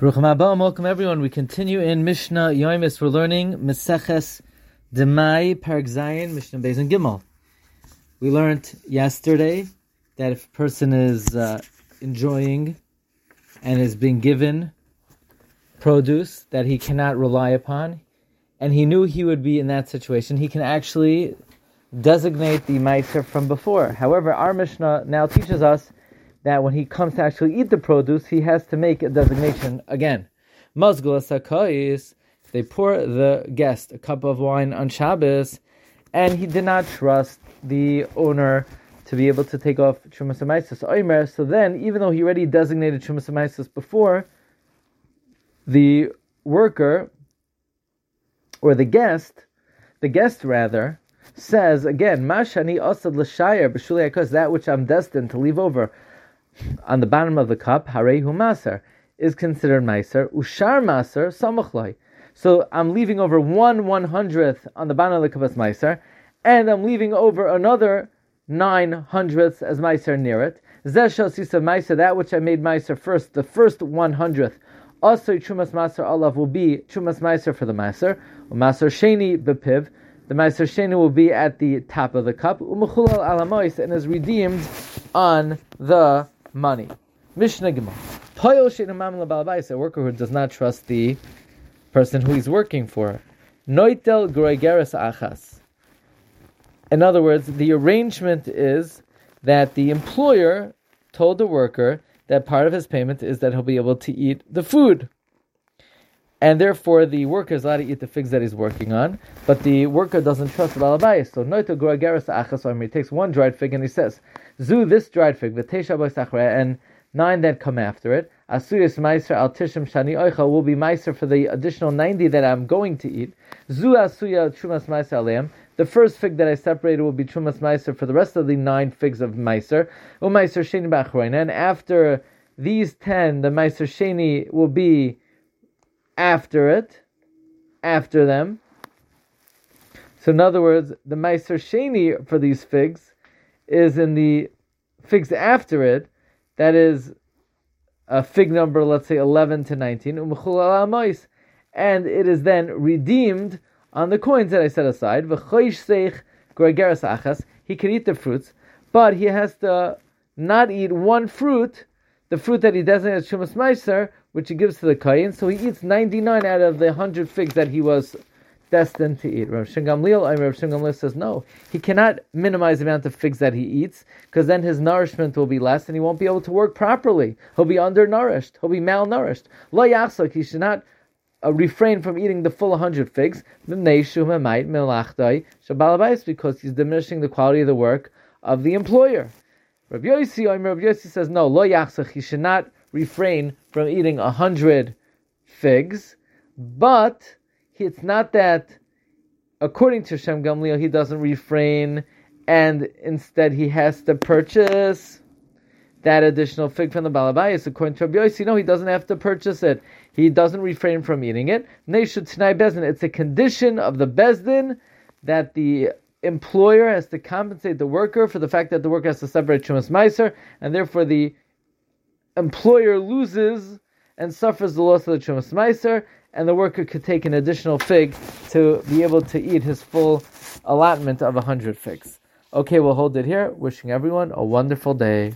Baruch welcome everyone. We continue in Mishnah Yoimis. We're learning Meseches Demai Parak Zayin Mishnah Beis and Gimel. We learned yesterday that if a person is uh, enjoying and is being given produce that he cannot rely upon, and he knew he would be in that situation, he can actually designate the meiser from before. However, our Mishnah now teaches us that when he comes to actually eat the produce, he has to make a designation again. Sakais, they pour the guest a cup of wine on Shabbos, and he did not trust the owner to be able to take off Trumas Oimer. So then, even though he already designated Trumas before, the worker or the guest, the guest rather, says again, Mashani asad l'shayer b'shulei that which I'm destined to leave over on the bottom of the cup, harehu maser, is considered meiser. Ushar maser samachloi. So I'm leaving over one one hundredth on the bottom of the cup as meiser, and I'm leaving over another nine hundredths as meiser near it. Zeshel sisa meiser, that which I made meiser first, the first one hundredth. Also, chumas maser olav will be chumas meiser for the meiser. Maser sheni bepiv. The meiser sheni will be at the top of the cup. Umechulal alamois and is redeemed on the money. Mishnah Gemara. A worker who does not trust the person who he's working for. Noitel groigeres achas. In other words, the arrangement is that the employer told the worker that part of his payment is that he'll be able to eat the food. And therefore, the worker is allowed to eat the figs that he's working on, but the worker doesn't trust the balabayas. So, noito groageres achas, he takes one dried fig and he says, Zu, this dried fig, the v'tesha and nine that come after it. Asuyas meiser al tishim shani oicha will be meiser for the additional ninety that I'm going to eat. Zu asuya trumas meiser aleim. The first fig that I separated will be trumas meiser for the rest of the nine figs of meiser. Umeiser sheni b'achroina. And after these ten, the meiser sheni will be after it, after them. So in other words, the meiser sheni for these figs is in the figs after it, that is a fig number, let's say 11 to 19, and it is then redeemed on the coins that I set aside. He can eat the fruits, but he has to not eat one fruit, the fruit that he designated as Shumas Meiser, which he gives to the Kohen, so he eats 99 out of the 100 figs that he was destined to eat. Rav Shingamliel, Rav Shingamliel says no. He cannot minimize the amount of figs that he eats because then his nourishment will be less and he won't be able to work properly. He'll be undernourished. He'll be malnourished. Lo yachsak, he should not uh, refrain from eating the full 100 figs because he's diminishing the quality of the work of the employer. Rav Yossi, Rav says no, lo yachsak, he should not refrain from eating a 100 figs, but it's not that, according to Shem Gamliel, he doesn't refrain and instead he has to purchase that additional fig from the Balabayas. According to Rabbi Yossi, no, he doesn't have to purchase it. He doesn't refrain from eating it. It's a condition of the Beis Din that the employer has to compensate the worker for the fact that the worker has to separate Chumas Meiser, and therefore the employer loses and suffers the loss of the Chumas Meiser, and the worker could take an additional fig to be able to eat his full allotment of 100 figs. Okay, we'll hold it here. Wishing everyone a wonderful day.